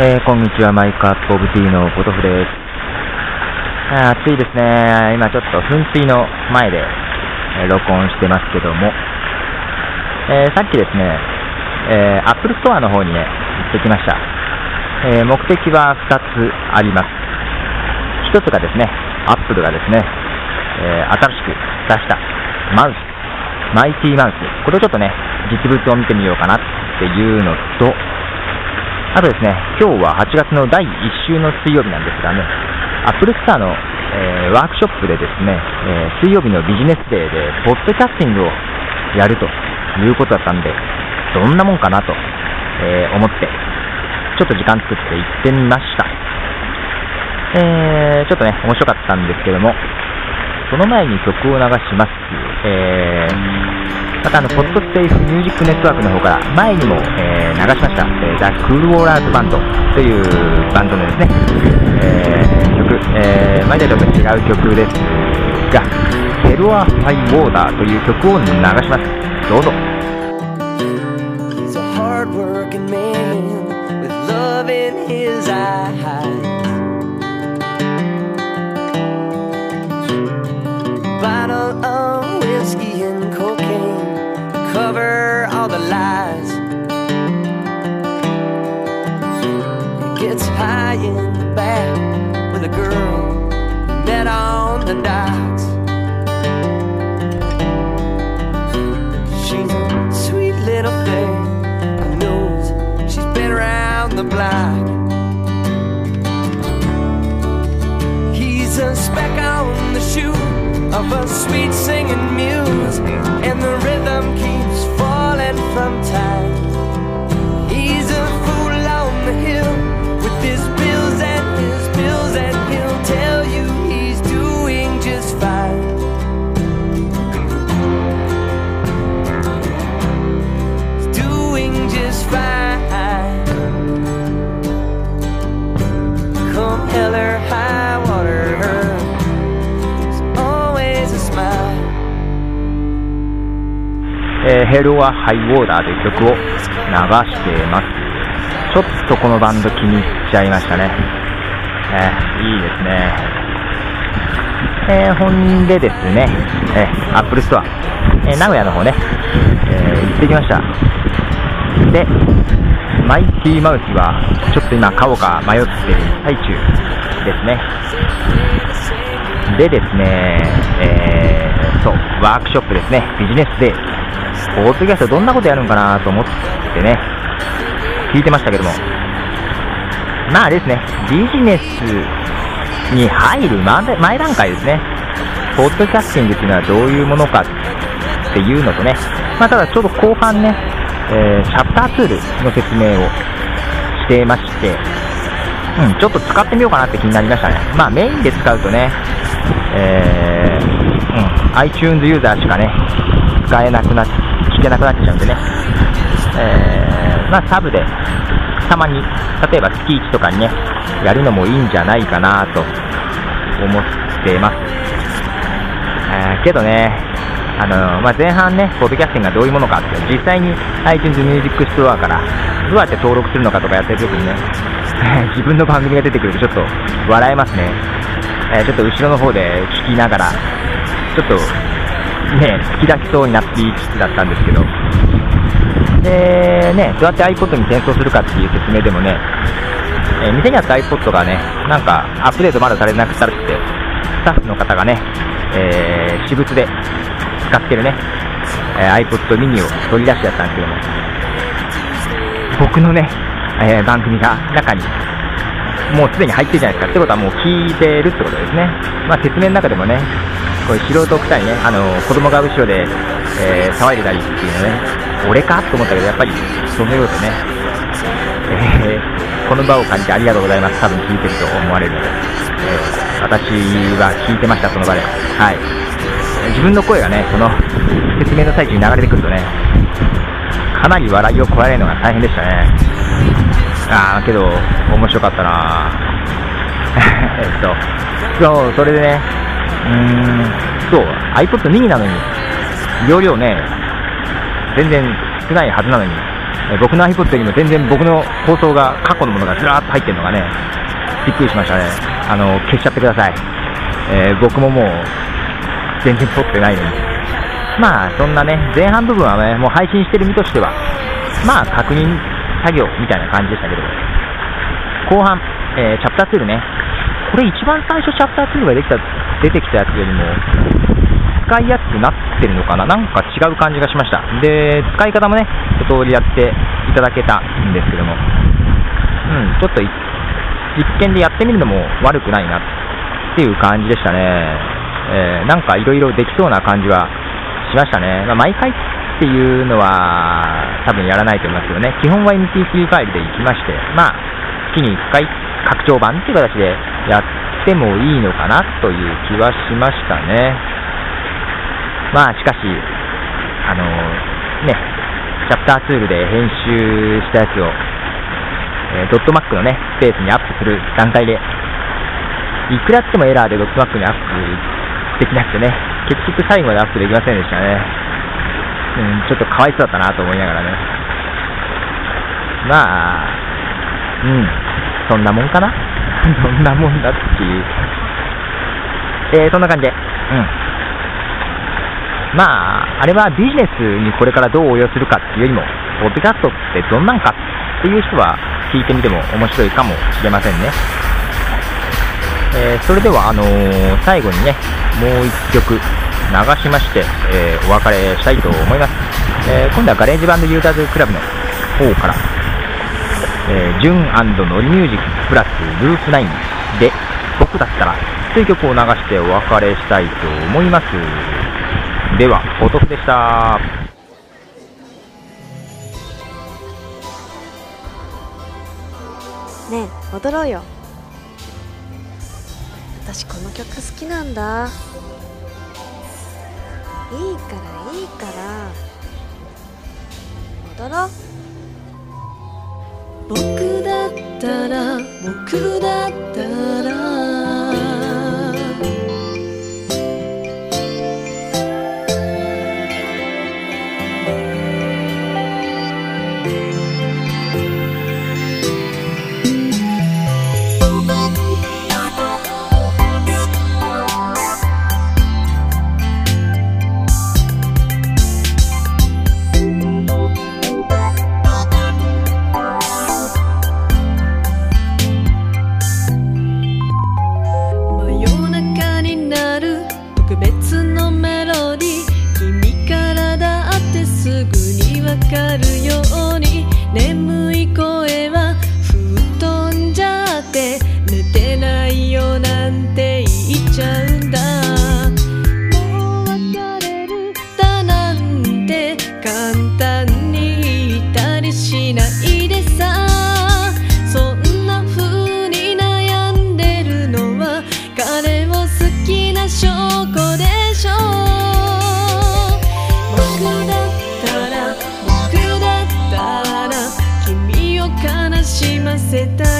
えー、こんにちは、マイクアップオブティーのポトフです。暑いですね。今ちょっと噴水の前で、えー、録音してますけども、えー、さっきですね、えー、Apple Store の方にね、行ってきました。え目的は2つあります。1つがですね、Apple がですね、え新しく出したマウス、マイティーマウス、これをちょっとね、実物を見てみようかなっていうのと、あとですね、今日は8月の第1週の水曜日なんですがね、アップルスターの、えー、ワークショップでですね、えー、水曜日のビジネスデーで、ポッドキャスティングをやるということだったんで、どんなもんかなと、えー、思って、ちょっと時間作って行ってみました。えー、ちょっとね、面白かったんですけども、その前に曲を流します。えー、またあの、ポッドステイフミュージックネットワークの方から前にも、えー、流しました、えー、ザ・クール・ウォーラーズ・バンドというバンドのですね、えー、曲、えー、前と違う曲ですが、ヘロア・ファイ・ウォーダーという曲を流します。どうぞ。his eyes bottle of whiskey and cocaine cover all the lies. He gets high in the back with a girl met on the docks. She's a sweet little thing knows she's been around the block. えー、 Hell or High Water という曲を流しています。ちょっとこのバンド気に入っちゃいましたね。えー、いいですね。えー、ほんでですね、えー、 Apple Store、えー、名古屋の方ね、え、行ってきました。で、 Mighty Mouse は、ちょっと今買おうか迷ってる最中ですね。でですね、え、そう、ワークショップですね、ビジネスデー。ポートキャストどんなことやるんかなと思ってね、聞いてましたけども、まあですね、ビジネスに入る前段階ですね、ポッドキャスティングっていうのはどういうものかっていうのとね、まあ、ただちょうど後半ね、えー、シャプターツールの説明をしてまして、うん、ちょっと使ってみようかなって気になりましたね。まあメインで使うとね、えー、iTunes ユーザーしかね、使えなくなって聞けなくなっちゃうんでね、えー、まあ、サブで、たまに、例えば月1とかにね、やるのもいいんじゃないかなと思ってます。えー、けどね、あのまあ、前半ね、ポッドキャスティングがどういうものかって、実際に iTunes Music Store からどうやって登録するのかとかやってる時にね、自分の番組が出てくるとちょっと笑えますね。えー、ちょっと後ろの方で聞きながら、ちょっとね、突き出しそうになっていいつつだったんですけど、で、ね、どうやって iPod に転送するかっていう説明でもね、えー、店にあった iPod がね、なんかアップデートまだされなくたらって、スタッフの方がね、えー、私物で使ってるね、えー、iPod mini を取り出してやったんですけども、僕のね、え、番組が中にもうすでに入ってるじゃないですか。ってことはもう聞いてるってことですね。まあ説明の中でもね、これ素人2人ね、あの子供が後ろで、えー、騒いでたりっていうのね、俺かと思ったけど、やっぱりそのようでね、えー、この場を感じてありがとうございます。多分聞いてると思われるので、えー、私は聞いてました、その場で。はい。自分の声がね、その説明の最中に流れてくるとね、かなり笑いをこらえるのが大変でしたね。ああ、けど、面白かったな えっと、そう、それでね、うーん、そう、iPod mini なのに、容量ね、全然少ないはずなのに、僕の iPod よりも全然僕の放送が過去のものがずらーっと入ってるのがね、びっくりしましたね。あの、消しちゃってください。えー、僕ももう、全然撮ってないのに。まあ、そんなね、前半部分はね、もう配信してる身としては、まあ、確認作業みたいな感じでしたけど、後半、えー、チャプター2ね、これ一番最初チャプター2ができた、出てきたやつよりも、使いやすくなってるのかな？なんか違う感じがしました。で、使い方もね、一通りやっていただけたんですけども、うん、ちょっと実験でやってみるのも悪くないなっていう感じでしたね。えー、なんかいろいろできそうな感じはしましたね。まあ、毎回っていうのは多分やらないと思いますけどね、基本は MP3 ファイルでいきまして、まあ、月に1回拡張版っていう形でやってもいいのかなという気はしましたね。まあ、しかし、あの、ね、チャプターツールで編集したやつを、えー、ドットマックのね、スペースにアップする段階で、いくらってもエラーでドットマックにアップできなくてね、結局最後までアップできませんでしたね。うん、ちょっとかわいそうだったなと思いながらね。まあ、うん、そんなもんかな？そんなもんだっていう。えー、そんな感じで、うん。まあ、あれはビジネスにこれからどう応用するかっていうよりも、ポッドキャストってどんなんかっていう人は聞いてみても面白いかもしれませんね。えー、それでは、あのー、最後にね、もう一曲、流しまして、えー、お別れしたいと思います、えー、今度はガレージバンドユーザーズクラブの方から、えー、ジュンノリミュージックプラスループ9で僕だったらという曲を流してお別れしたいと思います。ではお得でした。ねえ踊ろうよ。私この曲好きなんだ。いいからいいから。戻ろう。僕だったら僕だったせたりし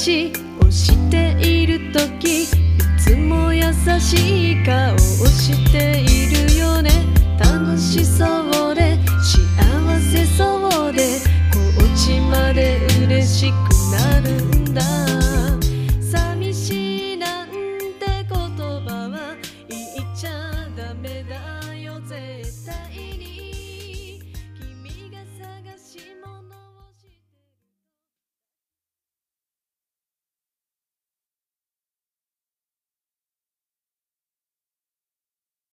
話をしている時いつも優しい顔をしているよね。楽しそうで幸せそうでこっちまで嬉しくなる。